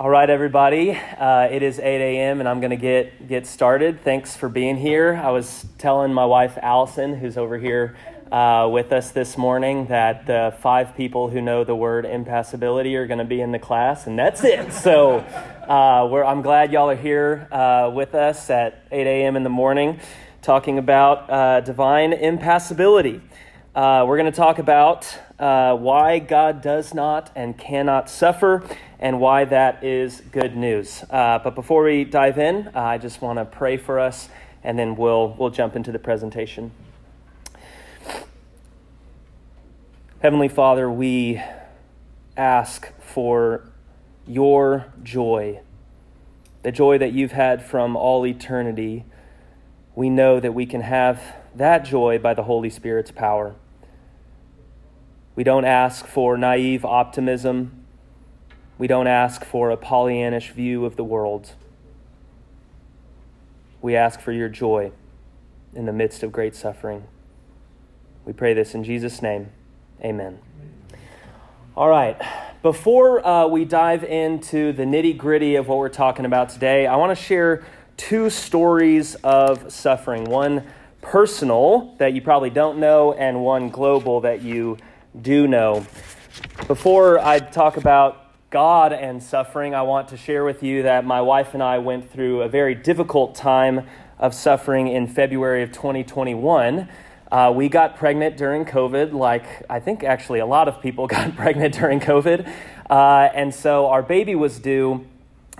All right, everybody. Uh, it is 8 a.m. and I'm going to get get started. Thanks for being here. I was telling my wife Allison, who's over here uh, with us this morning, that the five people who know the word impassibility are going to be in the class, and that's it. So uh, I'm glad y'all are here uh, with us at 8 a.m. in the morning, talking about uh, divine impassibility. Uh, we're going to talk about why God does not and cannot suffer and why that is good news. Uh, but before we dive in, uh, I just want to pray for us, and then we'll, we'll jump into the presentation. Heavenly Father, we ask for your joy, the joy that you've had from all eternity. We know that we can have that joy by the Holy Spirit's power. We don't ask for naive optimism we don't ask for a Pollyannish view of the world. We ask for your joy in the midst of great suffering. We pray this in Jesus' name. Amen. All right. Before uh, we dive into the nitty gritty of what we're talking about today, I want to share two stories of suffering one personal that you probably don't know, and one global that you do know. Before I talk about God and suffering, I want to share with you that my wife and I went through a very difficult time of suffering in February of 2021. Uh, we got pregnant during COVID, like I think actually a lot of people got pregnant during COVID. Uh, and so our baby was due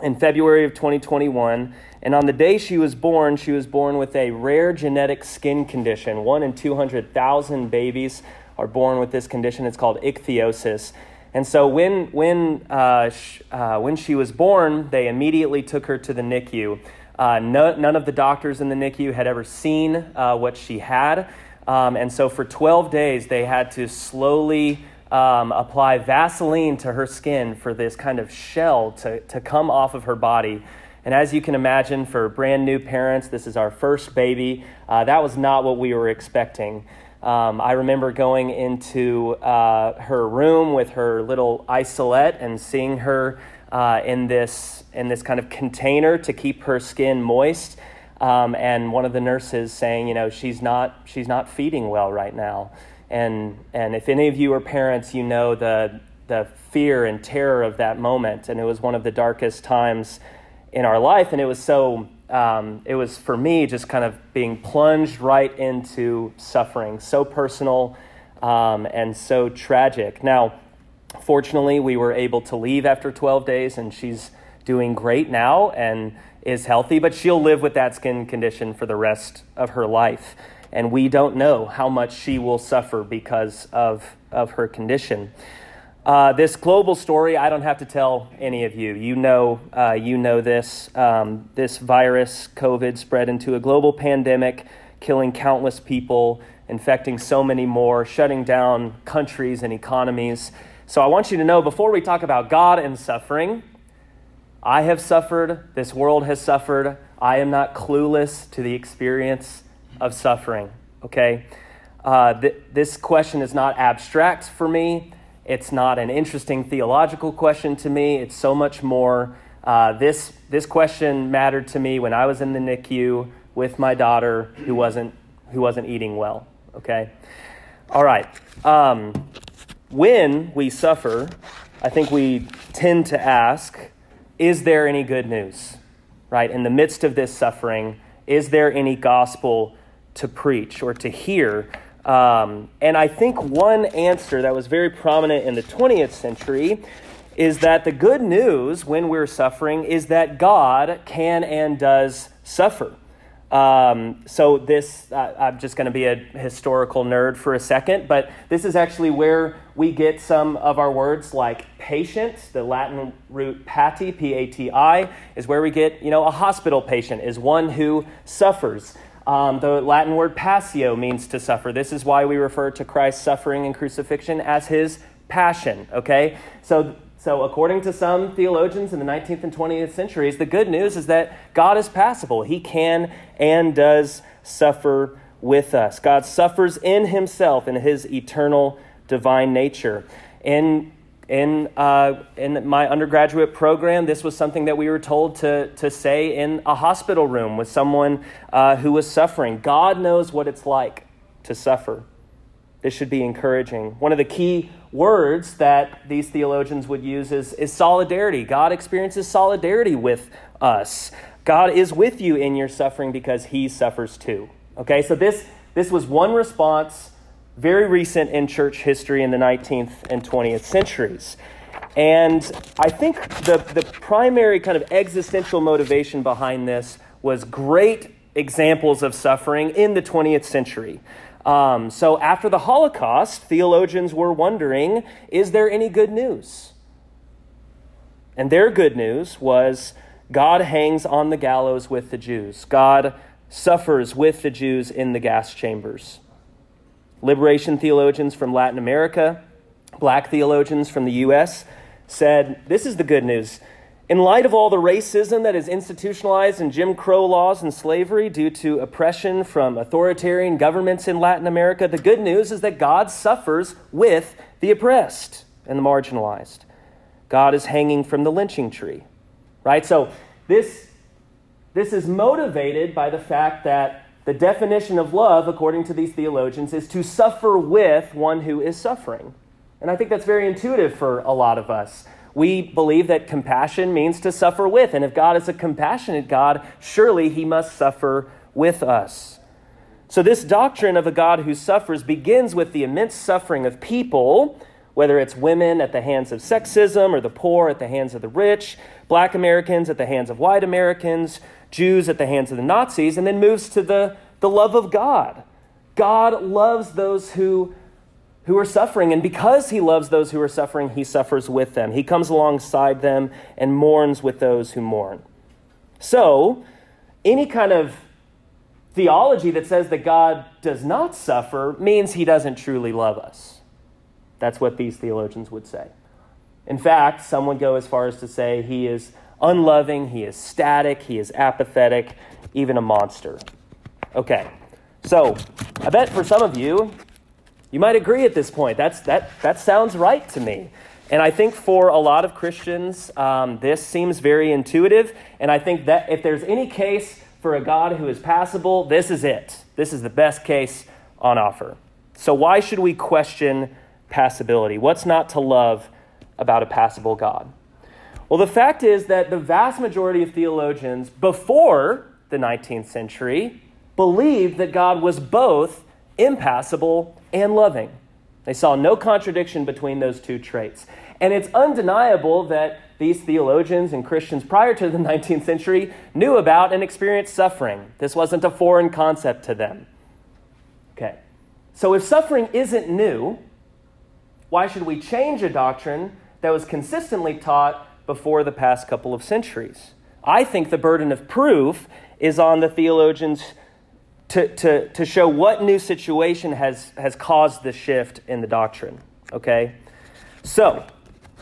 in February of 2021. And on the day she was born, she was born with a rare genetic skin condition. One in 200,000 babies are born with this condition. It's called ichthyosis. And so when, when, uh, sh- uh, when she was born, they immediately took her to the NICU. Uh, no, none of the doctors in the NICU had ever seen uh, what she had. Um, and so for 12 days, they had to slowly um, apply Vaseline to her skin for this kind of shell to, to come off of her body. And as you can imagine, for brand new parents, this is our first baby. Uh, that was not what we were expecting. Um, I remember going into uh, her room with her little isolette and seeing her uh, in this in this kind of container to keep her skin moist. Um, and one of the nurses saying, you know, she's not she's not feeding well right now. And and if any of you are parents, you know the the fear and terror of that moment. And it was one of the darkest times in our life. And it was so um, it was for me just kind of being plunged right into suffering, so personal um, and so tragic. Now, fortunately, we were able to leave after 12 days, and she's doing great now and is healthy, but she'll live with that skin condition for the rest of her life. And we don't know how much she will suffer because of, of her condition. Uh, this global story, I don't have to tell any of you. You know, uh, you know this. Um, this virus, COVID, spread into a global pandemic, killing countless people, infecting so many more, shutting down countries and economies. So I want you to know before we talk about God and suffering, I have suffered, this world has suffered. I am not clueless to the experience of suffering, okay? Uh, th- this question is not abstract for me. It's not an interesting theological question to me. It's so much more. Uh, this, this question mattered to me when I was in the NICU with my daughter who wasn't, who wasn't eating well. Okay? All right. Um, when we suffer, I think we tend to ask, is there any good news? Right? In the midst of this suffering, is there any gospel to preach or to hear? Um, and I think one answer that was very prominent in the 20th century is that the good news when we're suffering is that God can and does suffer. Um, so, this, uh, I'm just going to be a historical nerd for a second, but this is actually where we get some of our words like patient, the Latin root pati, P A T I, is where we get, you know, a hospital patient is one who suffers. Um, the Latin word passio means to suffer. This is why we refer to Christ's suffering and crucifixion as his passion, okay? So, so according to some theologians in the 19th and 20th centuries, the good news is that God is passible. He can and does suffer with us. God suffers in himself in his eternal divine nature. In in, uh, in my undergraduate program, this was something that we were told to, to say in a hospital room with someone uh, who was suffering. God knows what it's like to suffer. This should be encouraging. One of the key words that these theologians would use is, is solidarity. God experiences solidarity with us. God is with you in your suffering because he suffers too. Okay, so this, this was one response, very recent in church history in the 19th and 20th centuries. And I think the, the primary kind of existential motivation behind this was great examples of suffering in the 20th century. Um, so after the Holocaust, theologians were wondering is there any good news? And their good news was God hangs on the gallows with the Jews. God suffers with the Jews in the gas chambers. Liberation theologians from Latin America, black theologians from the U.S., said this is the good news. In light of all the racism that is institutionalized in Jim Crow laws and slavery due to oppression from authoritarian governments in Latin America, the good news is that God suffers with the oppressed and the marginalized. God is hanging from the lynching tree. Right? So this, this is motivated by the fact that the definition of love, according to these theologians, is to suffer with one who is suffering. And I think that's very intuitive for a lot of us we believe that compassion means to suffer with. And if God is a compassionate God, surely he must suffer with us. So, this doctrine of a God who suffers begins with the immense suffering of people, whether it's women at the hands of sexism or the poor at the hands of the rich, black Americans at the hands of white Americans, Jews at the hands of the Nazis, and then moves to the, the love of God. God loves those who who are suffering. And because he loves those who are suffering, he suffers with them. He comes alongside them and mourns with those who mourn. So, any kind of theology that says that God does not suffer means he doesn't truly love us. That's what these theologians would say. In fact, some would go as far as to say he is unloving, he is static, he is apathetic, even a monster. Okay, so I bet for some of you, you might agree at this point. That's, that, that sounds right to me. And I think for a lot of Christians, um, this seems very intuitive. And I think that if there's any case for a God who is passible, this is it. This is the best case on offer. So, why should we question passibility? What's not to love about a passible God? Well, the fact is that the vast majority of theologians before the 19th century believed that God was both impassible and loving. They saw no contradiction between those two traits. And it's undeniable that these theologians and Christians prior to the 19th century knew about and experienced suffering. This wasn't a foreign concept to them. Okay. So if suffering isn't new, why should we change a doctrine that was consistently taught before the past couple of centuries? I think the burden of proof is on the theologians to, to, to show what new situation has, has caused the shift in the doctrine. Okay? So,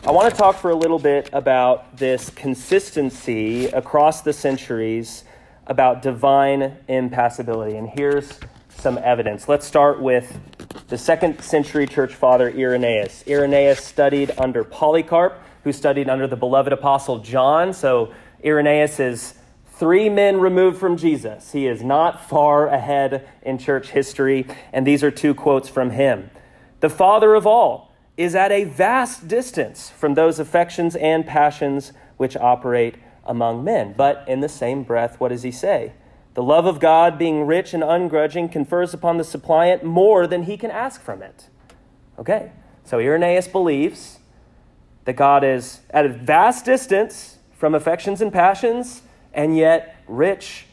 I want to talk for a little bit about this consistency across the centuries about divine impassibility. And here's some evidence. Let's start with the second century church father Irenaeus. Irenaeus studied under Polycarp, who studied under the beloved apostle John. So Irenaeus is three men removed from Jesus. He is not far ahead in church history, and these are two quotes from him. The Father of all is at a vast distance from those affections and passions which operate among men. But in the same breath, what does he say? The love of God, being rich and ungrudging, confers upon the suppliant more than he can ask from it. Okay, so Irenaeus believes that God is at a vast distance from affections and passions and yet rich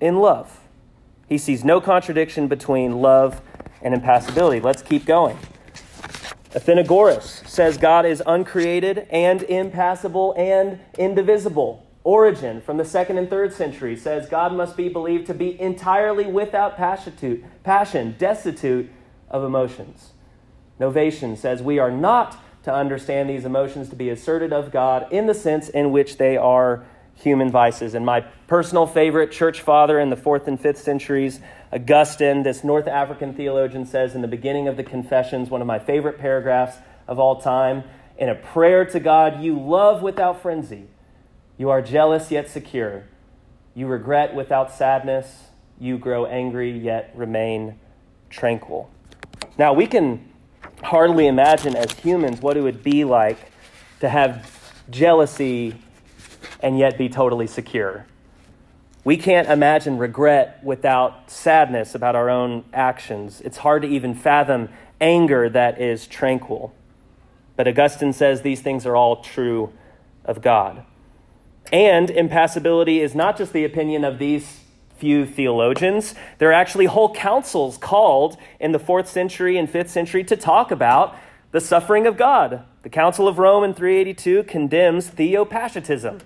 in love. He sees no contradiction between love and impassibility. Let's keep going. Athenagoras says God is uncreated and impassible and indivisible. Origen from the second and third century says God must be believed to be entirely without passion, destitute of emotions. Novatian says we are not to understand these emotions to be asserted of God in the sense in which they are human vices. And my personal favorite church father in the fourth and fifth centuries, Augustine, this North African theologian, says in the beginning of the Confessions, one of my favorite paragraphs of all time in a prayer to God. You love without frenzy. You are jealous yet secure. You regret without sadness. You grow angry yet remain tranquil. Now, we can hardly imagine as humans what it would be like to have jealousy and yet be totally secure. We can't imagine regret without sadness about our own actions. It's hard to even fathom anger that is tranquil. But Augustine says these things are all true of God. And impassibility is not just the opinion of these few theologians. There are actually whole councils called in the fourth century and fifth century to talk about the suffering of God. The Council of Rome in 382 condemns theopaschitism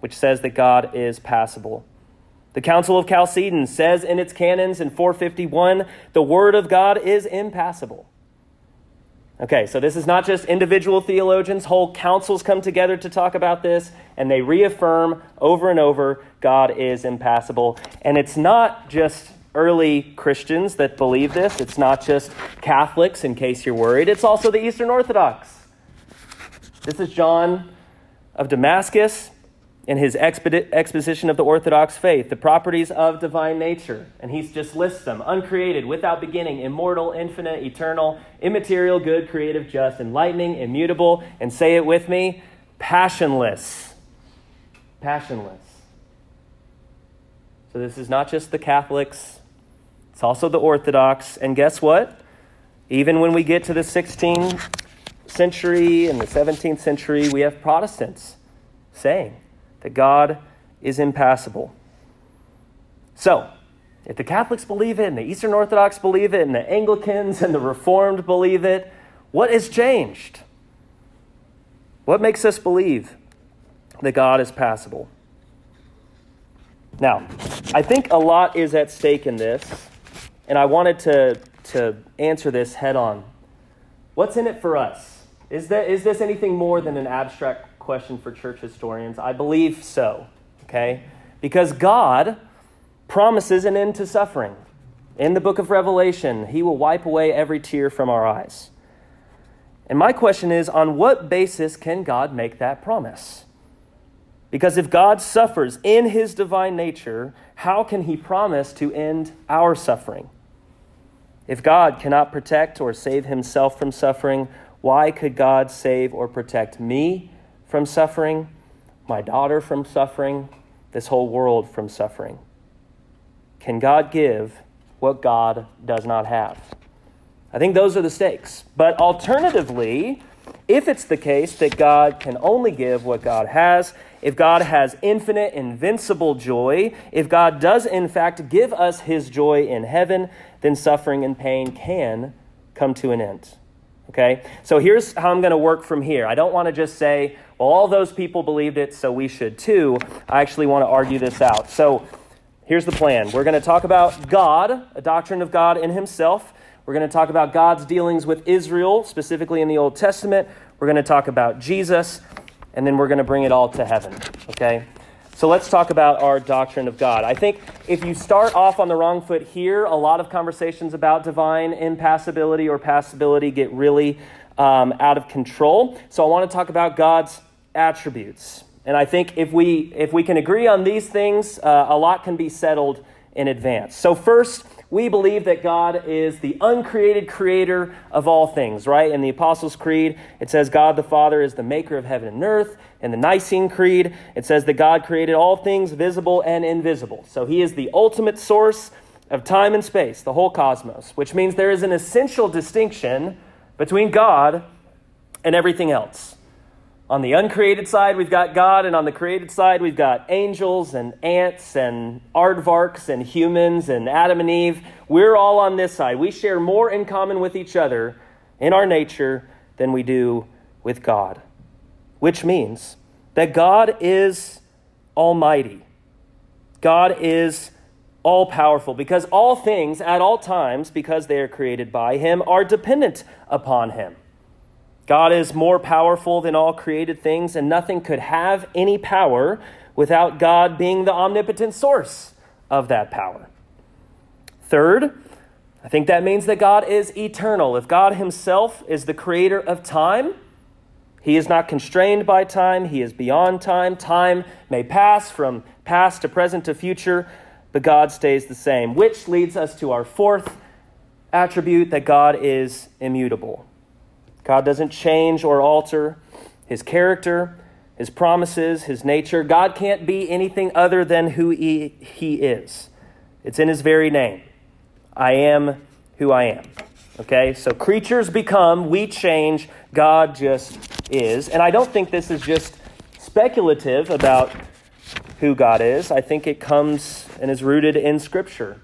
which says that God is passible. The Council of Chalcedon says in its canons in 451 the Word of God is impassible. Okay, so this is not just individual theologians, whole councils come together to talk about this, and they reaffirm over and over God is impassible. And it's not just early Christians that believe this, it's not just Catholics, in case you're worried, it's also the Eastern Orthodox. This is John of Damascus in his exposition of the Orthodox faith, the properties of divine nature. And he just lists them uncreated, without beginning, immortal, infinite, eternal, immaterial, good, creative, just, enlightening, immutable, and say it with me passionless. Passionless. So this is not just the Catholics, it's also the Orthodox. And guess what? Even when we get to the 16th century and the 17th century, we have Protestants saying, that God is impassible. So, if the Catholics believe it, and the Eastern Orthodox believe it, and the Anglicans and the Reformed believe it, what has changed? What makes us believe that God is passible? Now, I think a lot is at stake in this, and I wanted to, to answer this head on. What's in it for us? Is, that, is this anything more than an abstract question for church historians? I believe so, okay? Because God promises an end to suffering. In the book of Revelation, He will wipe away every tear from our eyes. And my question is on what basis can God make that promise? Because if God suffers in His divine nature, how can He promise to end our suffering? If God cannot protect or save Himself from suffering, why could God save or protect me from suffering, my daughter from suffering, this whole world from suffering? Can God give what God does not have? I think those are the stakes. But alternatively, if it's the case that God can only give what God has, if God has infinite, invincible joy, if God does in fact give us his joy in heaven, then suffering and pain can come to an end. Okay? So here's how I'm going to work from here. I don't want to just say, all those people believed it, so we should too. I actually want to argue this out. So here's the plan we're going to talk about God, a doctrine of God in Himself. We're going to talk about God's dealings with Israel, specifically in the Old Testament. We're going to talk about Jesus, and then we're going to bring it all to heaven. Okay? So let's talk about our doctrine of God. I think if you start off on the wrong foot here, a lot of conversations about divine impassibility or passibility get really um, out of control. So I want to talk about God's attributes. And I think if we, if we can agree on these things, uh, a lot can be settled in advance. So, first, we believe that God is the uncreated creator of all things, right? In the Apostles' Creed, it says God the Father is the maker of heaven and earth. In the Nicene Creed, it says that God created all things visible and invisible. So, He is the ultimate source of time and space, the whole cosmos, which means there is an essential distinction between God and everything else. On the uncreated side, we've got God, and on the created side, we've got angels and ants and aardvarks and humans and Adam and Eve. We're all on this side. We share more in common with each other in our nature than we do with God, which means that God is almighty. God is all powerful because all things at all times, because they are created by Him, are dependent upon Him. God is more powerful than all created things, and nothing could have any power without God being the omnipotent source of that power. Third, I think that means that God is eternal. If God Himself is the creator of time, He is not constrained by time, he is beyond time. Time may pass from past to present to future, but God stays the same, which leads us to our fourth attribute that God is immutable. God doesn't change or alter his character, his promises, his nature. God can't be anything other than who he, he is. It's in his very name. I am who I am. Okay? So creatures become, we change, God just is. And I don't think this is just speculative about who God is. I think it comes and is rooted in Scripture.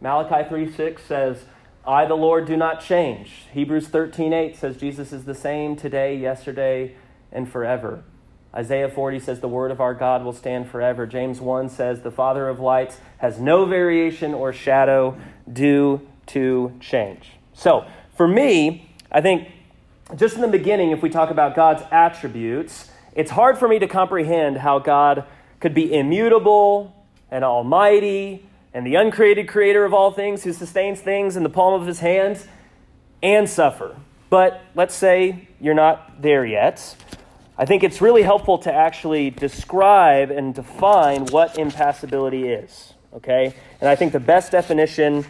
Malachi 3 6 says, I, the Lord, do not change. Hebrews 13 8 says, Jesus is the same today, yesterday, and forever. Isaiah 40 says, The word of our God will stand forever. James 1 says, The Father of lights has no variation or shadow due to change. So, for me, I think just in the beginning, if we talk about God's attributes, it's hard for me to comprehend how God could be immutable and almighty and the uncreated creator of all things who sustains things in the palm of his hands and suffer. But let's say you're not there yet. I think it's really helpful to actually describe and define what impassibility is. Okay? And I think the best definition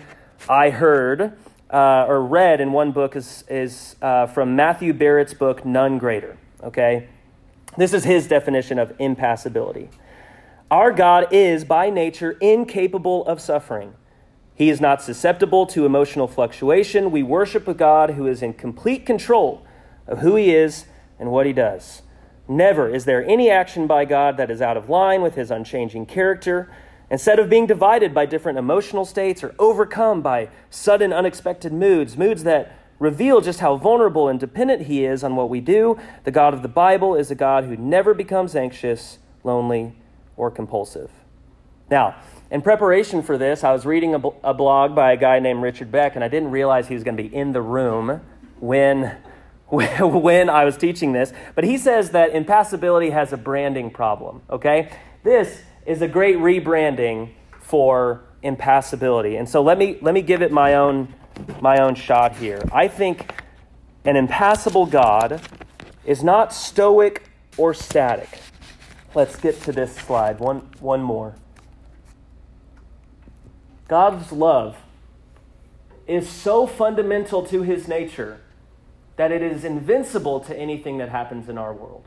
I heard uh, or read in one book is, is uh, from Matthew Barrett's book, None Greater. Okay? This is his definition of impassibility. Our God is, by nature, incapable of suffering. He is not susceptible to emotional fluctuation. We worship a God who is in complete control of who he is and what he does. Never is there any action by God that is out of line with his unchanging character. Instead of being divided by different emotional states or overcome by sudden unexpected moods, moods that reveal just how vulnerable and dependent he is on what we do, the God of the Bible is a God who never becomes anxious, lonely, or compulsive. Now, in preparation for this, I was reading a, a blog by a guy named Richard Beck, and I didn't realize he was going to be in the room when when I was teaching this, but he says that impassibility has a branding problem, okay? This is a great rebranding for impassibility. And so let me let me give it my own my own shot here. I think an impassible God is not stoic or static. Let's get to this slide. One one more. God's love is so fundamental to his nature that it is invincible to anything that happens in our world.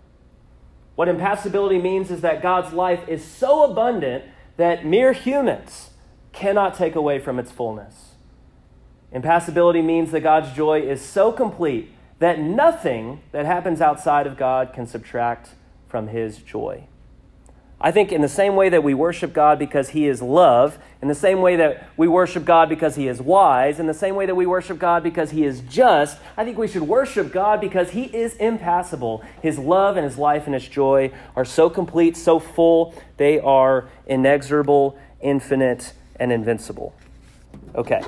What impassibility means is that God's life is so abundant that mere humans cannot take away from its fullness. Impassibility means that God's joy is so complete that nothing that happens outside of God can subtract from his joy. I think in the same way that we worship God because He is love, in the same way that we worship God because He is wise, in the same way that we worship God because He is just, I think we should worship God because He is impassible. His love and His life and His joy are so complete, so full, they are inexorable, infinite, and invincible. Okay.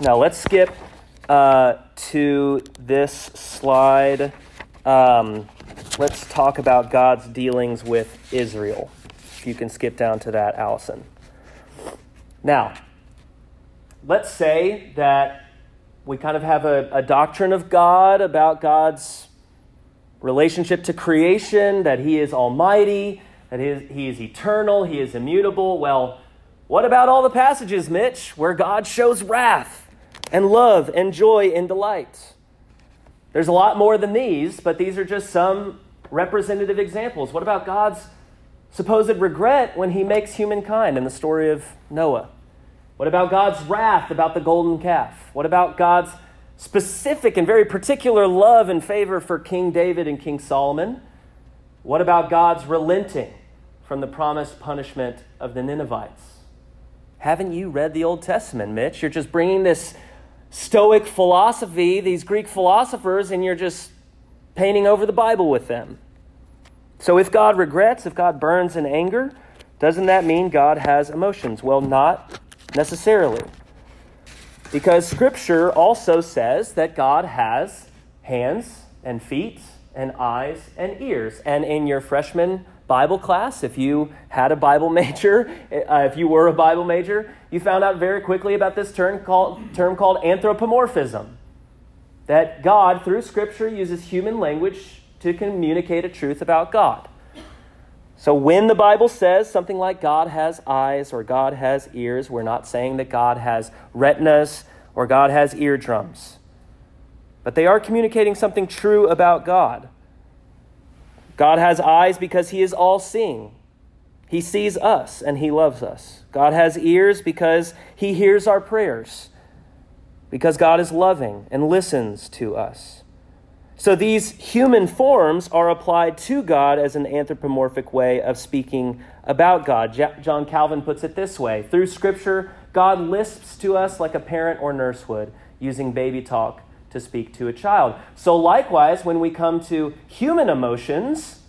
Now let's skip uh, to this slide. Um, let's talk about God's dealings with Israel. If you can skip down to that, Allison. Now, let's say that we kind of have a, a doctrine of God about God's relationship to creation, that He is almighty, that he is, he is eternal, He is immutable. Well, what about all the passages, Mitch, where God shows wrath and love and joy and delight? There's a lot more than these, but these are just some representative examples. What about God's supposed regret when he makes humankind in the story of Noah? What about God's wrath about the golden calf? What about God's specific and very particular love and favor for King David and King Solomon? What about God's relenting from the promised punishment of the Ninevites? Haven't you read the Old Testament, Mitch? You're just bringing this Stoic philosophy, these Greek philosophers, and you're just painting over the Bible with them. So if God regrets, if God burns in anger, doesn't that mean God has emotions? Well, not necessarily. Because Scripture also says that God has hands and feet and eyes and ears. And in your freshman Bible class, if you had a Bible major, uh, if you were a Bible major, you found out very quickly about this term called, term called anthropomorphism. That God, through Scripture, uses human language to communicate a truth about God. So when the Bible says something like God has eyes or God has ears, we're not saying that God has retinas or God has eardrums. But they are communicating something true about God. God has eyes because he is all seeing. He sees us and he loves us. God has ears because he hears our prayers, because God is loving and listens to us. So these human forms are applied to God as an anthropomorphic way of speaking about God. John Calvin puts it this way Through Scripture, God lisps to us like a parent or nurse would, using baby talk to speak to a child. So, likewise, when we come to human emotions,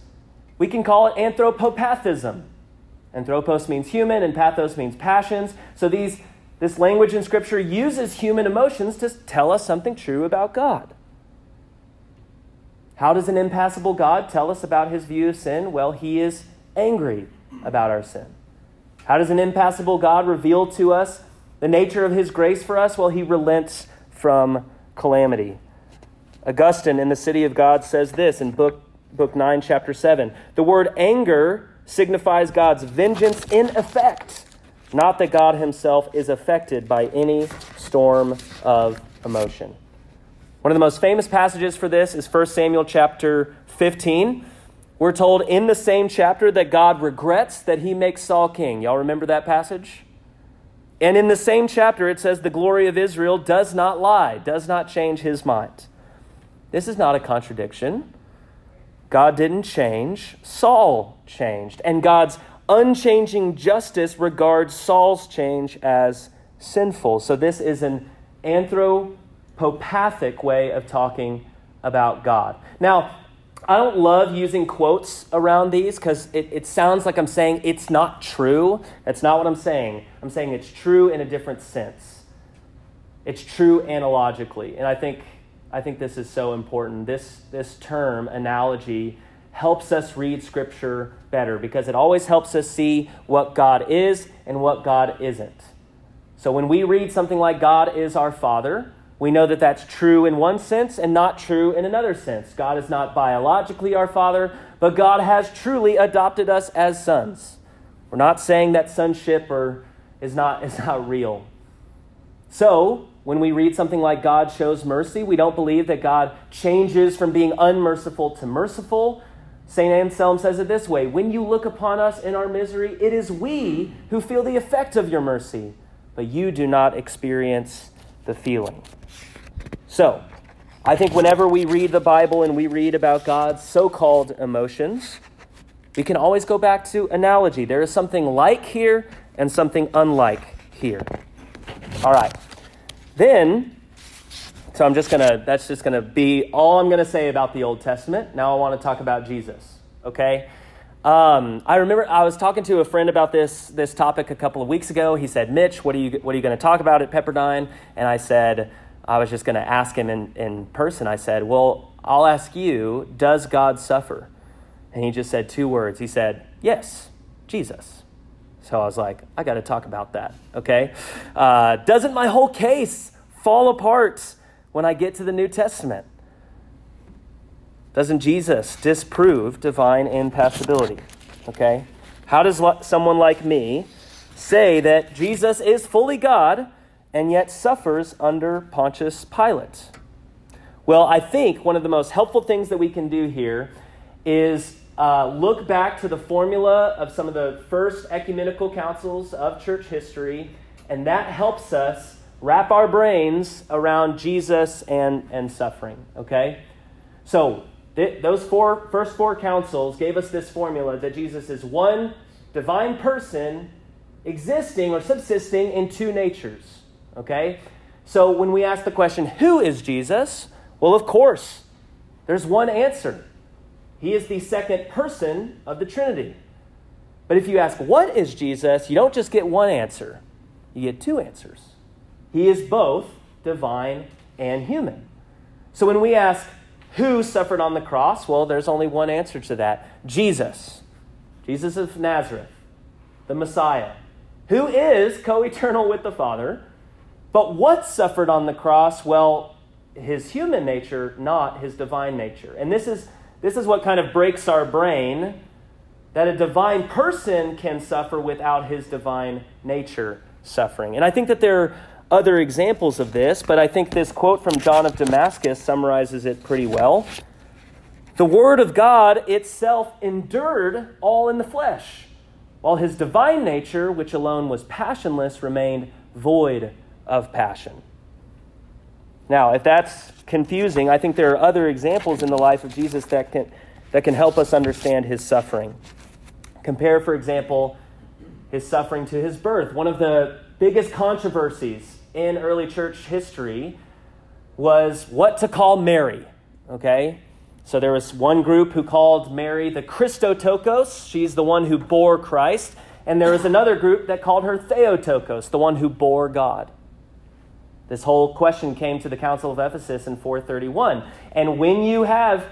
we can call it anthropopathism. Anthropos means human, and pathos means passions. So, these, this language in Scripture uses human emotions to tell us something true about God. How does an impassible God tell us about his view of sin? Well, he is angry about our sin. How does an impassible God reveal to us the nature of his grace for us? Well, he relents from calamity. Augustine in the City of God says this in book, book 9, chapter 7. The word anger signifies God's vengeance in effect, not that God himself is affected by any storm of emotion. One of the most famous passages for this is 1 Samuel chapter 15. We're told in the same chapter that God regrets that he makes Saul king. Y'all remember that passage? And in the same chapter, it says, The glory of Israel does not lie, does not change his mind. This is not a contradiction. God didn't change, Saul changed. And God's unchanging justice regards Saul's change as sinful. So this is an anthropopathic way of talking about God. Now, I don't love using quotes around these because it, it sounds like I'm saying it's not true. That's not what I'm saying. I'm saying it's true in a different sense. It's true analogically. And I think, I think this is so important. This, this term, analogy, helps us read Scripture better because it always helps us see what God is and what God isn't. So when we read something like God is our Father, we know that that's true in one sense and not true in another sense. God is not biologically our Father, but God has truly adopted us as sons. We're not saying that sonship or is not, is not real. So, when we read something like God shows mercy, we don't believe that God changes from being unmerciful to merciful. St. Anselm says it this way When you look upon us in our misery, it is we who feel the effect of your mercy, but you do not experience the feeling. So, I think whenever we read the Bible and we read about God's so called emotions, we can always go back to analogy. There is something like here and something unlike here. All right. Then, so I'm just going to, that's just going to be all I'm going to say about the Old Testament. Now I want to talk about Jesus, okay? Um, I remember I was talking to a friend about this, this topic a couple of weeks ago. He said, Mitch, what are you, what are you going to talk about at Pepperdine? And I said, I was just going to ask him in, in person. I said, Well, I'll ask you, does God suffer? And he just said two words. He said, Yes, Jesus. So I was like, I got to talk about that, okay? Uh, doesn't my whole case fall apart when I get to the New Testament? Doesn't Jesus disprove divine impassibility? Okay? How does someone like me say that Jesus is fully God and yet suffers under Pontius Pilate? Well, I think one of the most helpful things that we can do here is uh, look back to the formula of some of the first ecumenical councils of church history, and that helps us wrap our brains around Jesus and, and suffering, okay? So, th- those four, first four councils gave us this formula that Jesus is one divine person existing or subsisting in two natures. Okay? So when we ask the question, who is Jesus? Well, of course, there's one answer. He is the second person of the Trinity. But if you ask, what is Jesus? You don't just get one answer, you get two answers. He is both divine and human. So when we ask, who suffered on the cross? Well, there's only one answer to that Jesus. Jesus of Nazareth, the Messiah, who is co eternal with the Father but what suffered on the cross? Well, his human nature, not his divine nature. And this is, this is what kind of breaks our brain that a divine person can suffer without his divine nature suffering. And I think that there other examples of this, but I think this quote from John of Damascus summarizes it pretty well. The Word of God itself endured all in the flesh, while his divine nature, which alone was passionless, remained void of passion. Now, if that's confusing, I think there are other examples in the life of Jesus that can, that can help us understand his suffering. Compare, for example, his suffering to his birth. One of the biggest controversies in early church history was what to call Mary. Okay? So there was one group who called Mary the Christotokos. She's the one who bore Christ. And there was another group that called her Theotokos, the one who bore God. This whole question came to the Council of Ephesus in 431. And when you have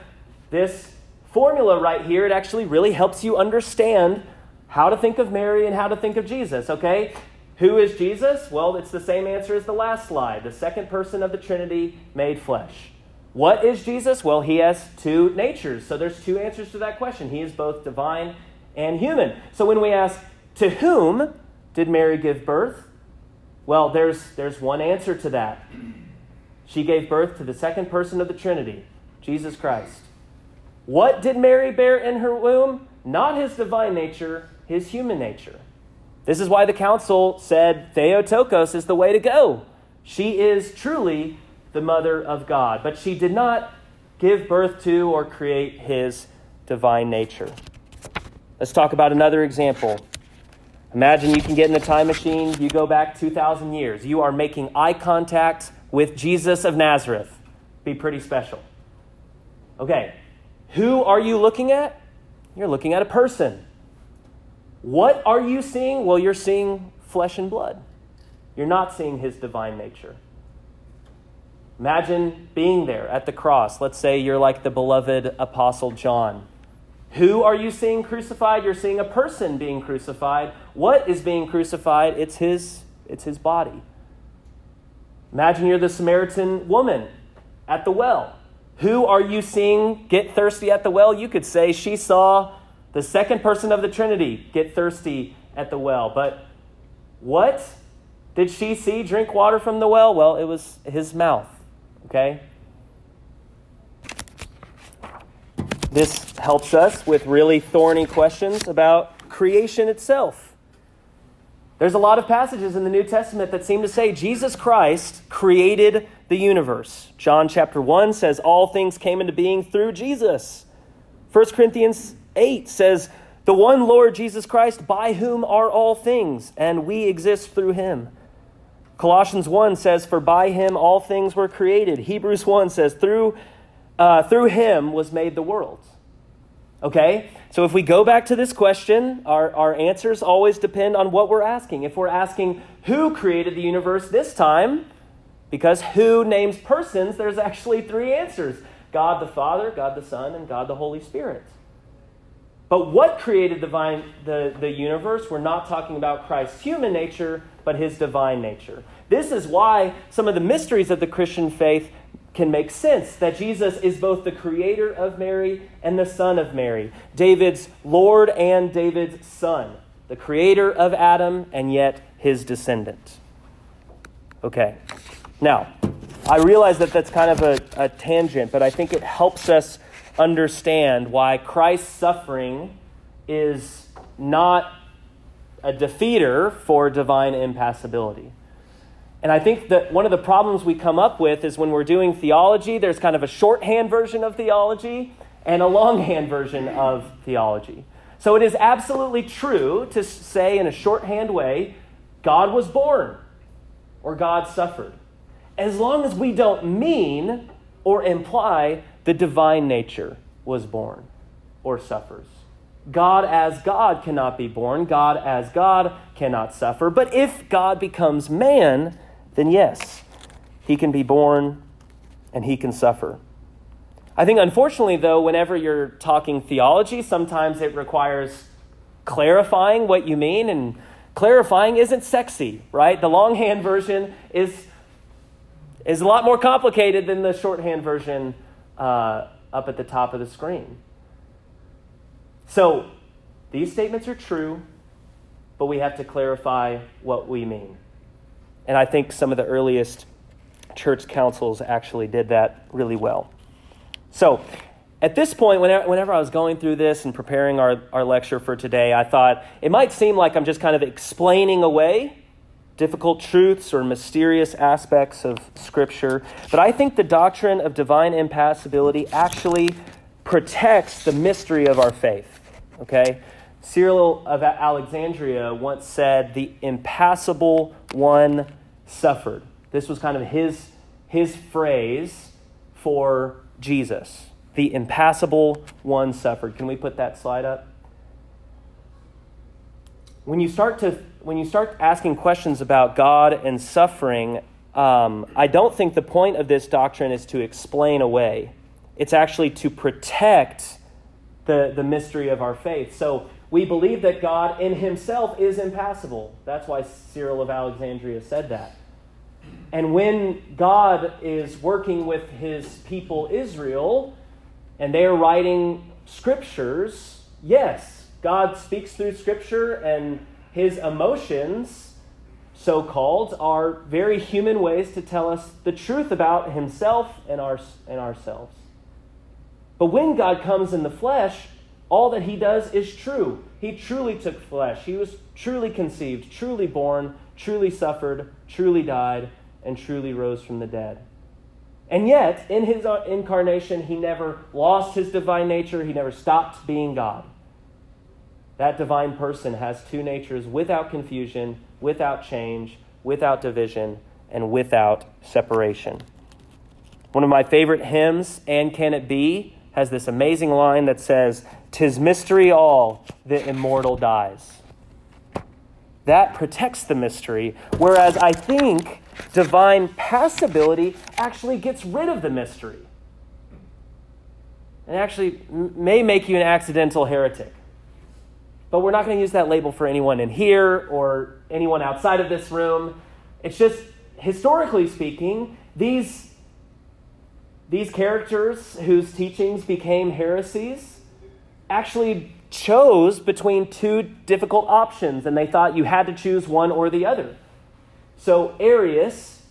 this formula right here, it actually really helps you understand how to think of Mary and how to think of Jesus, okay? Who is Jesus? Well, it's the same answer as the last slide the second person of the Trinity made flesh. What is Jesus? Well, he has two natures. So there's two answers to that question. He is both divine and human. So when we ask, to whom did Mary give birth? Well, there's, there's one answer to that. She gave birth to the second person of the Trinity, Jesus Christ. What did Mary bear in her womb? Not his divine nature, his human nature. This is why the council said Theotokos is the way to go. She is truly the mother of God, but she did not give birth to or create his divine nature. Let's talk about another example Imagine you can get in a time machine, you go back 2,000 years. You are making eye contact with Jesus of Nazareth. Be pretty special. Okay, who are you looking at? You're looking at a person. What are you seeing? Well, you're seeing flesh and blood. You're not seeing his divine nature. Imagine being there at the cross. Let's say you're like the beloved Apostle John. Who are you seeing crucified? You're seeing a person being crucified. What is being crucified? It's his, it's his body. Imagine you're the Samaritan woman at the well. Who are you seeing get thirsty at the well? You could say she saw the second person of the Trinity get thirsty at the well. But what did she see drink water from the well? Well, it was his mouth. Okay? This helps us with really thorny questions about creation itself. There's a lot of passages in the New Testament that seem to say Jesus Christ created the universe. John chapter 1 says all things came into being through Jesus. 1 Corinthians 8 says, The one Lord Jesus Christ, by whom are all things, and we exist through him. Colossians 1 says, For by him all things were created. Hebrews 1 says, Through uh, through him was made the world. Okay? So if we go back to this question, our, our answers always depend on what we're asking. If we're asking who created the universe this time, because who names persons, there's actually three answers God the Father, God the Son, and God the Holy Spirit. But what created divine, the, the universe? We're not talking about Christ's human nature, but his divine nature. This is why some of the mysteries of the Christian faith can make sense that Jesus is both the creator of Mary and the son of Mary, David's Lord and David's son, the creator of Adam and yet his descendant. Okay, now, I realize that that's kind of a, a tangent, but I think it helps us understand why Christ's suffering is not a defeater for divine impassibility. And I think that one of the problems we come up with is when we're doing theology, there's kind of a shorthand version of theology and a longhand version of theology. So it is absolutely true to say in a shorthand way, God was born or God suffered. As long as we don't mean or imply the divine nature was born or suffers. God as God cannot be born, God as God cannot suffer. But if God becomes man, then yes, he can be born and he can suffer. I think, unfortunately, though, whenever you're talking theology, sometimes it requires clarifying what you mean, and clarifying isn't sexy, right? The longhand version is is a lot more complicated than the shorthand version uh, up at the top of the screen. So, these statements are true, but we have to clarify what we mean. And I think some of the earliest church councils actually did that really well. So, at this point, whenever, I was going through this and preparing our, our lecture for today, I thought it might seem like I'm just kind of explaining away difficult truths or mysterious aspects of Scripture. But I think the doctrine of divine impassibility actually protects the mystery of our faith. Okay? Cyril of Alexandria once said, The impassible one suffered. This was kind of his, his phrase for Jesus. The impassible one suffered. Can we put that slide up? When you start to when you start asking questions about God and suffering, um, I don't think the point of this doctrine is to explain away. It's actually to protect the, the mystery of our faith. So we believe that God in himself is impassible. That's why Cyril of Alexandria said that. And when God is working with his people Israel and they are writing scriptures, yes, God speaks through scripture and his emotions, so called, are very human ways to tell us the truth about himself and, our, and ourselves. But when God comes in the flesh, all that he does is true. He truly took flesh. He was truly conceived, truly born, truly suffered, truly died, and truly rose from the dead. And yet, in his incarnation, he never lost his divine nature. He never stopped being God. That divine person has two natures without confusion, without change, without division, and without separation. One of my favorite hymns, And Can It Be, has this amazing line that says, Tis mystery all, the immortal dies. That protects the mystery, whereas I think divine passibility actually gets rid of the mystery. And actually may make you an accidental heretic. But we're not going to use that label for anyone in here or anyone outside of this room. It's just, historically speaking, these, these characters whose teachings became heresies actually chose between two difficult options, and they thought you had to choose one or the other. So Arius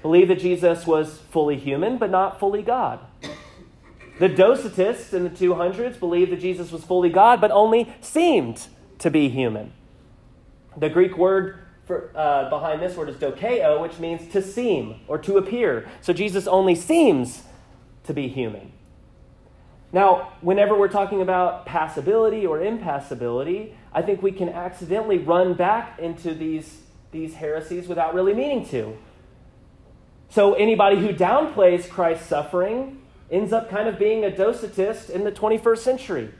believed that Jesus was fully human, but not fully God. The Docetists in the 200s believed that Jesus was fully God, but only seemed to be human. The Greek word for, uh, behind this word is dokeo, which means to seem or to appear. So Jesus only seems to be human. Now, whenever we're talking about passibility or impassibility, I think we can accidentally run back into these, these heresies without really meaning to. So, anybody who downplays Christ's suffering ends up kind of being a Docetist in the 21st century.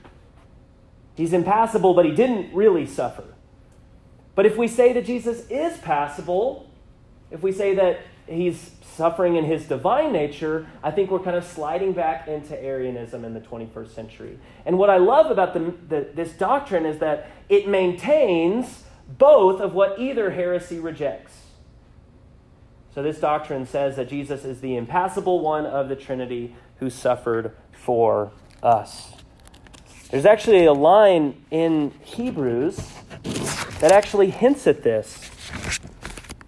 He's impassible, but he didn't really suffer. But if we say that Jesus is passible, if we say that he's suffering in his divine nature, I think we're kind of sliding back into Arianism in the 21st century. And what I love about the, the, this doctrine is that it maintains both of what either heresy rejects. So, this doctrine says that Jesus is the impassible one of the Trinity who suffered for us. There's actually a line in Hebrews that actually hints at this.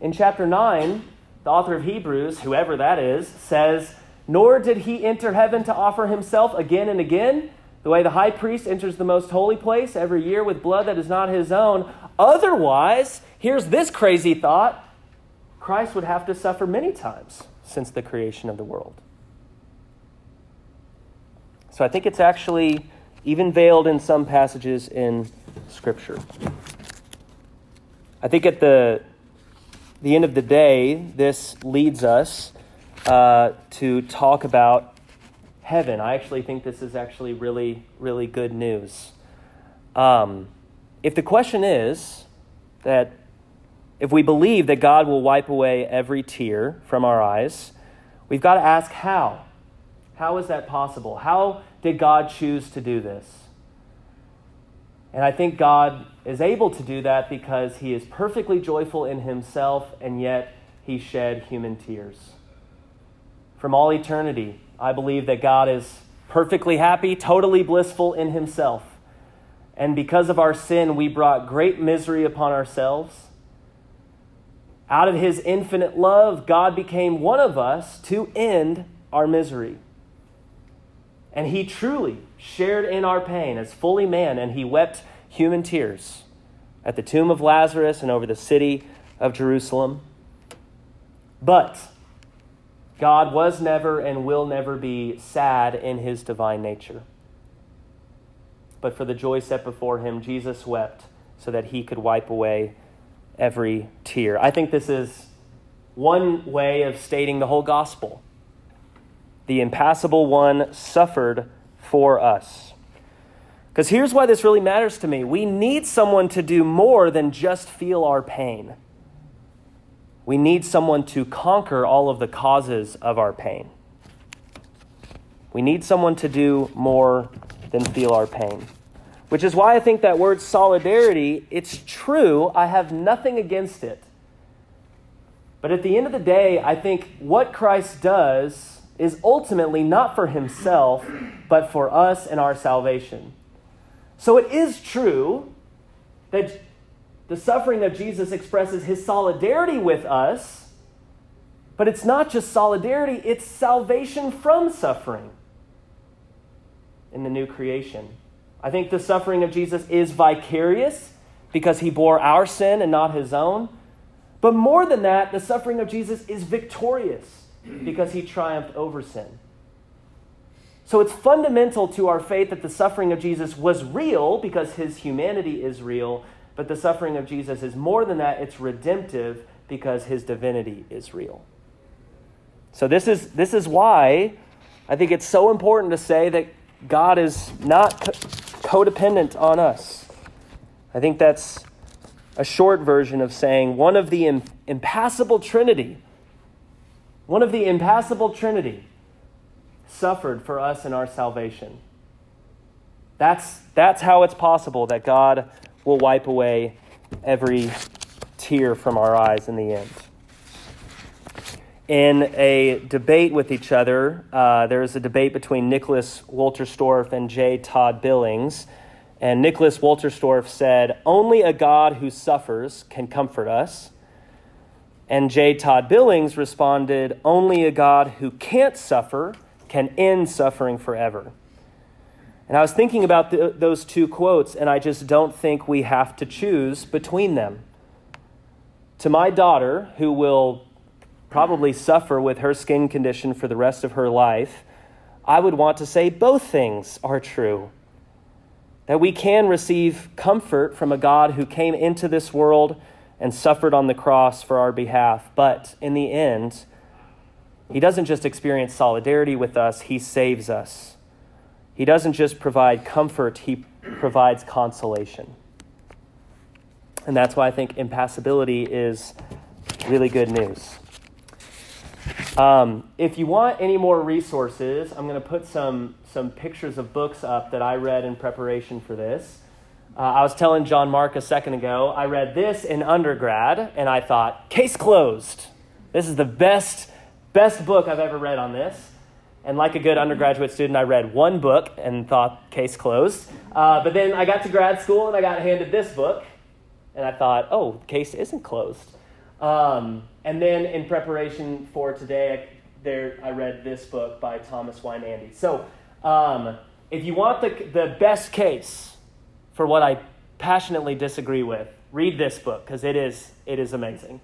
In chapter 9, the author of Hebrews, whoever that is, says, Nor did he enter heaven to offer himself again and again, the way the high priest enters the most holy place every year with blood that is not his own. Otherwise, here's this crazy thought Christ would have to suffer many times since the creation of the world. So I think it's actually even veiled in some passages in Scripture. I think at the, the end of the day, this leads us uh, to talk about heaven. I actually think this is actually really, really good news. Um, if the question is that if we believe that God will wipe away every tear from our eyes, we've got to ask how. How is that possible? How did God choose to do this? And I think God is able to do that because he is perfectly joyful in himself and yet he shed human tears. from all eternity, I believe that God is perfectly happy, totally blissful in himself. And because of our sin, we brought great misery upon ourselves. Out of his infinite love, God became one of us to end our misery. And he truly shared in our pain as fully man, and he wept human tears at the tomb of Lazarus and over the city of Jerusalem. But God was never and will never be sad in his divine nature. But for the joy set before him, Jesus wept so that he could wipe away every tear. I think this is one way of stating the whole gospel. The impassible one suffered for us. Because here's why this really matters to me we need someone to do more than just feel our pain. We need someone to conquer all of the causes of our pain. We need someone to do more than feel our pain. Which is why I think that word solidarity, it's true. I have nothing against it. But at the end of the day, I think what Christ does is ultimately not for himself, but for us and our salvation. So it is true that the suffering of Jesus expresses his solidarity with us, but it's not just solidarity, it's salvation from suffering in the new creation. I think the suffering of Jesus is vicarious because he bore our sin and not his own. But more than that, the suffering of Jesus is victorious because he triumphed over sin. So it's fundamental to our faith that the suffering of Jesus was real because his humanity is real, but the suffering of Jesus is more than that, it's redemptive because his divinity is real. So this is this is why I think it's so important to say that God is not codependent on us. I think that's a short version of saying one of the impassible Trinity, one of the impassible Trinity suffered for us in our salvation. That's, that's how it's possible that God will wipe away every tear from our eyes in the end. In a debate with each other, uh, there is a debate between Nicholas Wolterstorff and J. Todd Billings. And Nicholas Wolterstorff said, Only a God who suffers can comfort us. And J. Todd Billings responded, Only a God who can't suffer can end suffering forever. And I was thinking about the, those two quotes, and I just don't think we have to choose between them. To my daughter, who will probably suffer with her skin condition for the rest of her life, I would want to say both things are true. That we can receive comfort from a God who came into this world and suffered on the cross for our behalf, but in the end, he doesn't just experience solidarity with us, He saves us. He doesn't just provide comfort, He provides consolation. And that's why I think impassibility is really good news. Um, if you want any more resources, I'm going to put some, some pictures of books up that I read in preparation for this. Uh, I was telling John Mark a second ago, I read this in undergrad, and I thought, case closed. This is the best Best book I've ever read on this. And like a good undergraduate student, I read one book and thought, case closed. Uh, but then I got to grad school and I got handed this book, and I thought, oh, case isn't closed. Um, and then in preparation for today, I, there I read this book by Thomas Weinandy. So um, if you want the, the best case for what I passionately disagree with, read this book because it is, it is amazing.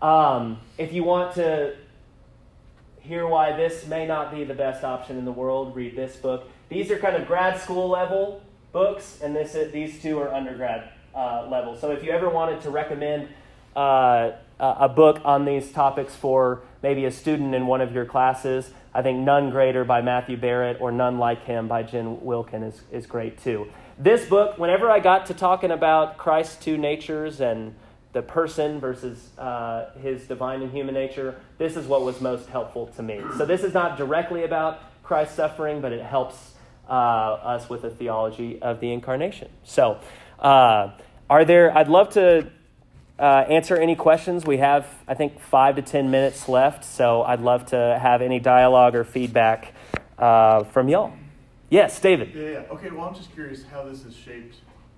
Um, if you want to hear why this may not be the best option in the world, read this book. These are kind of grad school level books, and this these two are undergrad uh, level. So if you ever wanted to recommend uh, a book on these topics for maybe a student in one of your classes, I think None Greater by Matthew Barrett or None Like Him by Jen Wilkin is, is great too. This book, whenever I got to talking about Christ's two natures and the person versus uh, his divine and human nature, this is what was most helpful to me. So, this is not directly about Christ's suffering, but it helps uh, us with a theology of the incarnation. So, uh, are there, I'd love to uh, answer any questions. We have, I think, five to 10 minutes left, so I'd love to have any dialogue or feedback uh, from y'all. Yes, David. Yeah, yeah. Okay, well, I'm just curious how this has shaped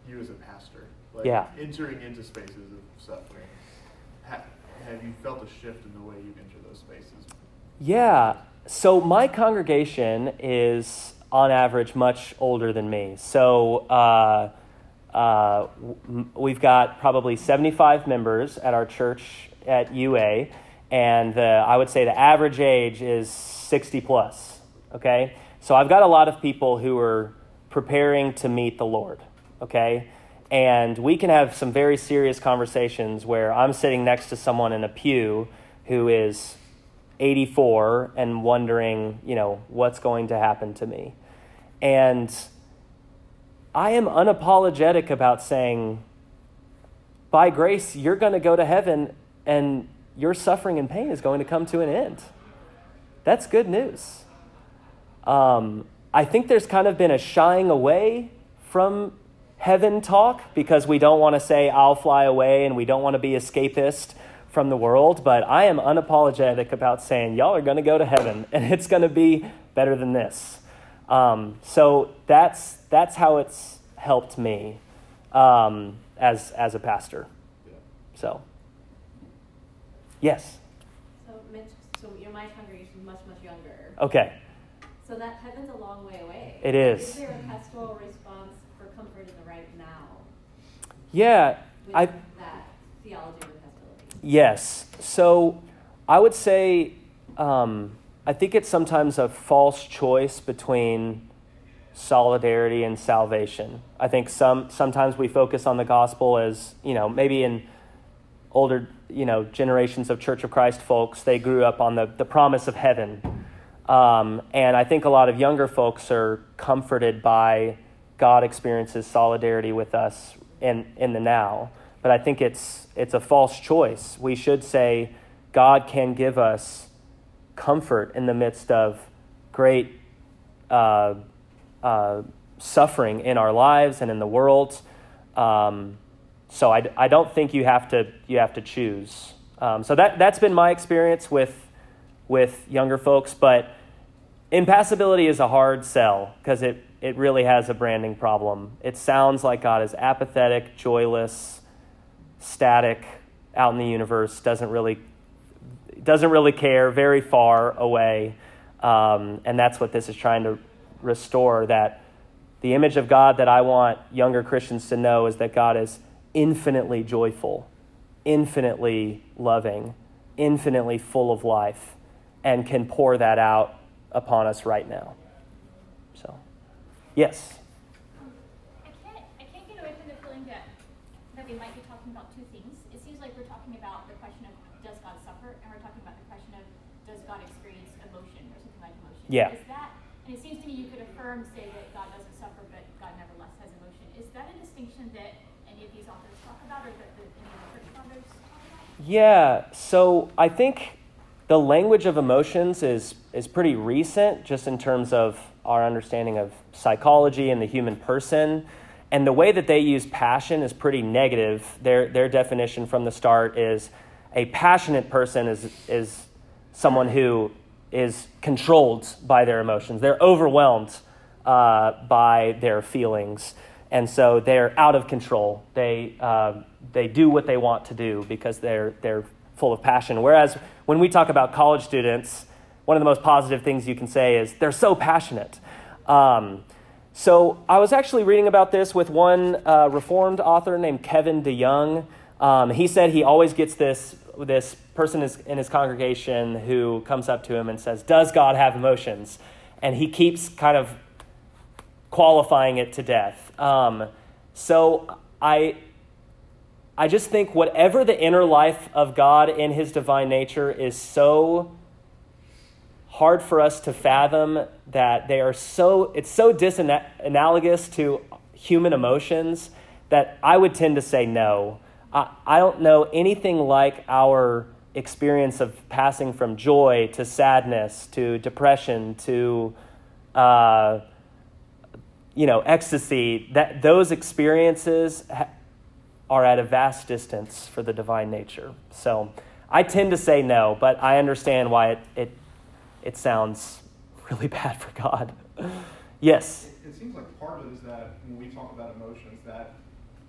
you as a pastor. Like, Yeah. Entering into spaces of suffering. Ha- have you felt a shift in the way you enter those spaces? Yeah. So my congregation is, on average, much older than me. So uh, uh, we've got probably 75 members at our church at UA, and the, I would say the average age is 60 plus. Okay. So I've got a lot of people who are preparing to meet the Lord. Okay. And we can have some very serious conversations where I'm sitting next to someone in a pew who is 84 and wondering, you know, what's going to happen to me. And I am unapologetic about saying, by grace, you're going to go to heaven and your suffering and pain is going to come to an end. That's good news. Um, I think there's kind of been a shying away from heaven talk because we don't want to say, I'll fly away, and we don't want to be escapist from the world. But I am unapologetic about saying, y'all are going to go to heaven, and it's going to be better than this. Um, so that's, that's how it's helped me um, as, as a pastor. So, yes. So, Mitch, so your my congregation is much, much younger. Okay. So that heaven's a long way away. It is. Is there a pastoral response for comfort in the right now Yeah, I, that theology of impassibility? Yes. So I would say um, I think it's sometimes a false choice between solidarity and salvation. I think some sometimes we focus on the gospel as you know maybe in older you know generations of Church of Christ folks they grew up on the the promise of heaven, um, and I think a lot of younger folks are comforted by God experiences solidarity with us in in the now. But I think it's it's a false choice. We should say God can give us comfort in the midst of great uh, uh, suffering in our lives and in the world. Um, so I, I don't think you have to you have to choose. Um, so that that's been my experience with with younger folks, but impassibility is a hard sell because it it really has a branding problem. It sounds like God is apathetic, joyless, static, out in the universe, doesn't really doesn't really care, very far away, um, and that's what this is trying to restore. That the image of God that I want younger Christians to know is that God is infinitely joyful, infinitely loving, infinitely full of life, and can pour that out upon us right now. So, yes. Um, I can't, I can't get away from the feeling that, that we might be talking about two things. It seems like we're talking about the question of does God suffer, and we're talking about the question of does God experience emotion or something like emotion. Yeah. Is that, and it seems to me you could affirm, say that God doesn't suffer, but God nevertheless has emotion. Is that a distinction that any of these authors talk about, or that the, any of the church fathers talk about? Yeah, so I think the language of emotions is is pretty recent just in terms of our understanding of psychology and the human person. And the way that they use passion is pretty negative. Their their definition from the start is a passionate person is is someone who is controlled by their emotions. They're overwhelmed uh, by their feelings, and so they're out of control. They uh, they do what they want to do because they're they're full of passion. Whereas when we talk about college students, one of the most positive things you can say is they're so passionate. Um, so I was actually reading about this with one uh, Reformed author named Kevin DeYoung. Um, he said he always gets this this person is in his congregation who comes up to him and says, "Does God have emotions?" And he keeps kind of qualifying it to death. Um, so I I just think whatever the inner life of God in his divine nature is so hard for us to fathom that they are so it's so disanalogous to human emotions that I would tend to say no. I, I don't know anything like our experience of passing from joy to sadness to depression to uh, you know ecstasy that those experiences ha- are at a vast distance for the divine nature. So I tend to say no, but I understand why it, it, it sounds really bad for God. yes? It, it seems like part of it is that when we talk about emotions, that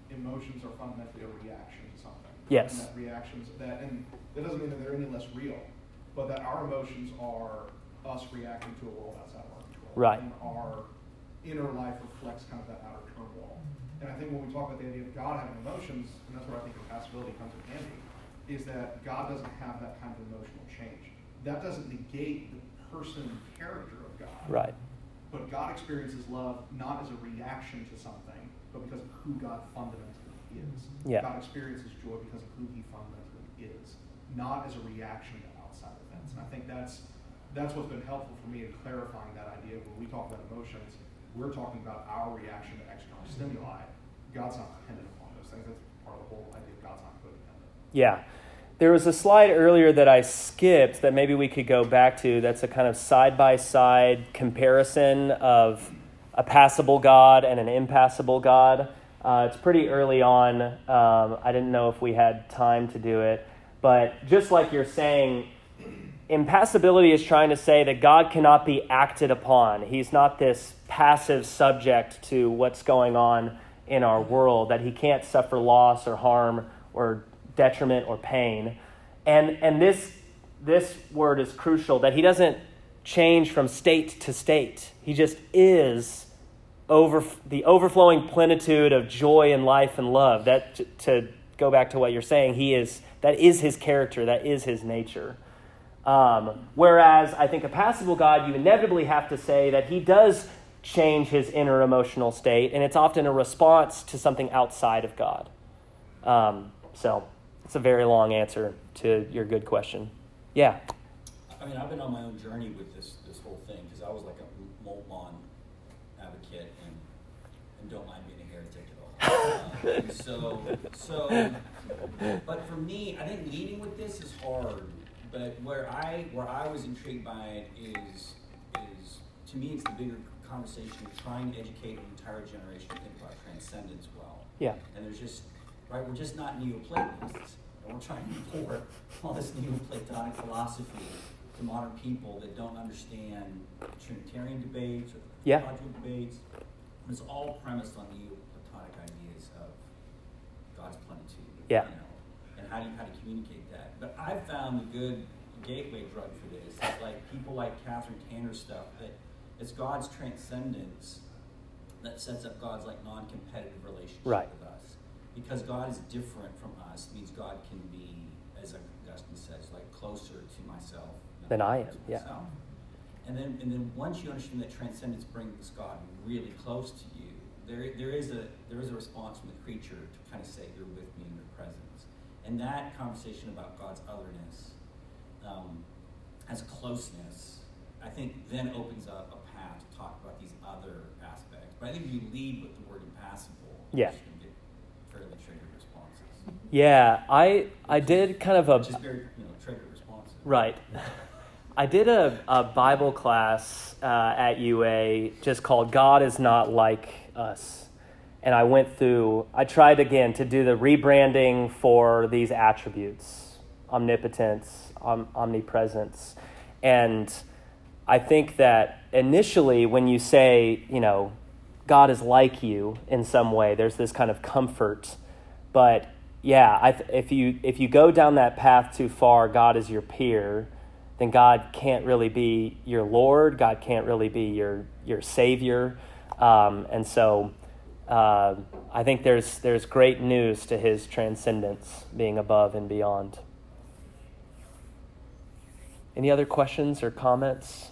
emotions are fundamentally a reaction to something. Yes. And that reactions, that, and that doesn't mean that they're any less real, but that our emotions are us reacting to a world outside of our control. Right. And our inner life reflects kind of that outer turmoil. And I think when we talk about the idea of God having emotions, and that's where I think impassibility comes in handy, is that God doesn't have that kind of emotional change. That doesn't negate the person and character of God. Right. But God experiences love not as a reaction to something, but because of who God fundamentally is. Yeah. God experiences joy because of who He fundamentally is, not as a reaction to outside events. And I think that's that's what's been helpful for me in clarifying that idea. When we talk about emotions, we're talking about our reaction to external stimuli. God's not dependent upon those things. That's part of the whole idea of God's not codependent. Yeah. There was a slide earlier that I skipped that maybe we could go back to. That's a kind of side by side comparison of a passible God and an impassible God. Uh, it's pretty early on. Um, I didn't know if we had time to do it. But just like you're saying, impassibility is trying to say that God cannot be acted upon. He's not this passive subject to what's going on in our world, that he can't suffer loss or harm or detriment or pain. And, and this, this word is crucial that he doesn't change from state to state, he just is. Over, the overflowing plenitude of joy and life and love that to, go back to what you're saying he is that is his character that is his nature um, whereas I think a passible God, you inevitably have to say that he does change his inner emotional state, and it's often a response to something outside of God. Um, so it's a very long answer to your good question. Yeah. I mean, I've been on my own journey with this this whole thing because I was like a Moltmann advocate and and don't mind being a heretic at all. Um, so so, but for me, I think leading with this is hard. But where I where I was intrigued by it is is to me it's the bigger conversation of trying to educate an entire generation to think about transcendence well. Yeah. And there's just right, we're just not Neoplatonists. And we're trying to import all this Neoplatonic philosophy to modern people that don't understand Trinitarian debates or Yeah. theological debates. It's all premised on Neoplatonic ideas of God's plenitude. Yeah. You know, how do you how to communicate that? But I've found a good gateway drug for this. It's like people like Kathryn Tanner stuff that it's God's transcendence that sets up God's like non-competitive relationship Right. with us. Because God is different from us means God can be, as Augustine says, like closer to myself Than I am, to yeah. myself. And then and then once you understand that transcendence brings God really close to you, there there is a there is a response from the creature to kind of say, You're with me in your presence. And that conversation about God's otherness um, as closeness, I think then opens up a path to talk about these other aspects. But I think if you lead with the word impassible, Yeah. you're just going to get fairly triggered responses. Yeah, I I did kind of a is very, you know, triggered responses. Right. I did a, a Bible class uh, at UA just called God is Not Like Us. And I went through, I tried again to do the rebranding for these attributes omnipotence, om- omnipresence. And I think that initially, when you say, you know, God is like you in some way, there's this kind of comfort. But yeah, th- if you if you go down that path too far, God is your peer, then God can't really be your Lord. God can't really be your your Savior. Um, and so, uh, I think there's there's great news to His transcendence, being above and beyond. Any other questions or comments?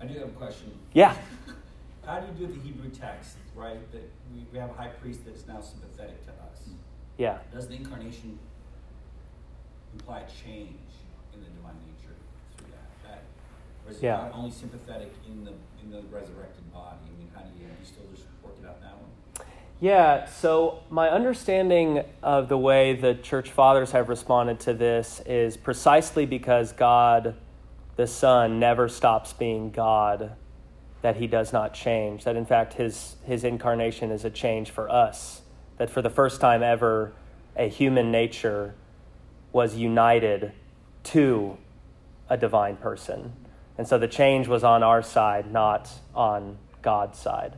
I do have a question. Yeah. How do you do the Hebrew text, right? That we, we have a high priest that is now sympathetic to us. Yeah. Does the incarnation imply a change in the divine nature through that? that or is Yeah. Only sympathetic in the in the resurrected body? I mean, how do you, you still just work it out that one? Yeah, so my understanding of the way the church fathers have responded to this is precisely because God, the Son, never stops being God, that he does not change, that in fact his, his incarnation is a change for us, that for the first time ever, a human nature was united to a divine person. And so the change was on our side, not on God's side.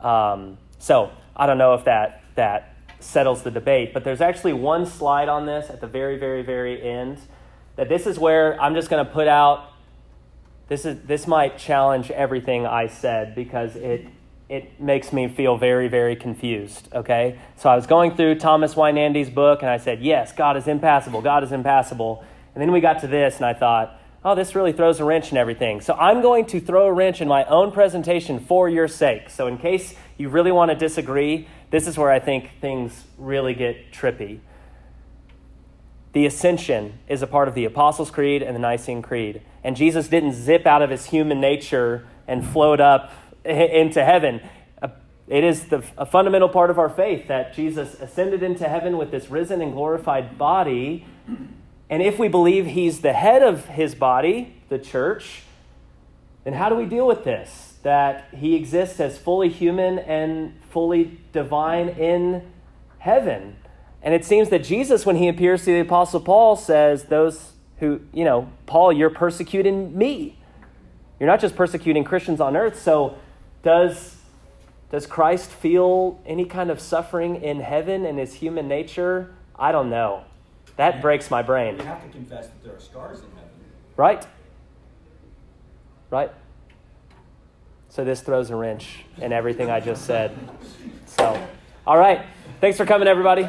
Um, so I don't know if that, that settles the debate, but there's actually one slide on this at the very, very, very end that this is where I'm just going to put out. This, is, this might challenge everything I said because it, it makes me feel very, very confused. Okay? So I was going through Thomas Weinandy's book and I said, Yes, God is impassible. God is impassible. And then we got to this and I thought, Oh, this really throws a wrench in everything. So I'm going to throw a wrench in my own presentation for your sake. So, in case you really want to disagree, this is where I think things really get trippy. The ascension is a part of the Apostles' Creed and the Nicene Creed. And Jesus didn't zip out of his human nature and float up into heaven. It is the, a fundamental part of our faith that Jesus ascended into heaven with this risen and glorified body and if we believe he's the head of his body, the church, then how do we deal with this? That he exists as fully human and fully divine in heaven. And it seems that Jesus, when he appears to the Apostle Paul, says, Those who, you know, Paul, you're persecuting me. You're not just persecuting Christians on earth. So, does, does Christ feel any kind of suffering in heaven in his human nature? I don't know. That breaks my brain. You have to confess that there are scars in heaven. Right? Right? So this throws a wrench in everything I just said. So, all right. Thanks for coming, everybody.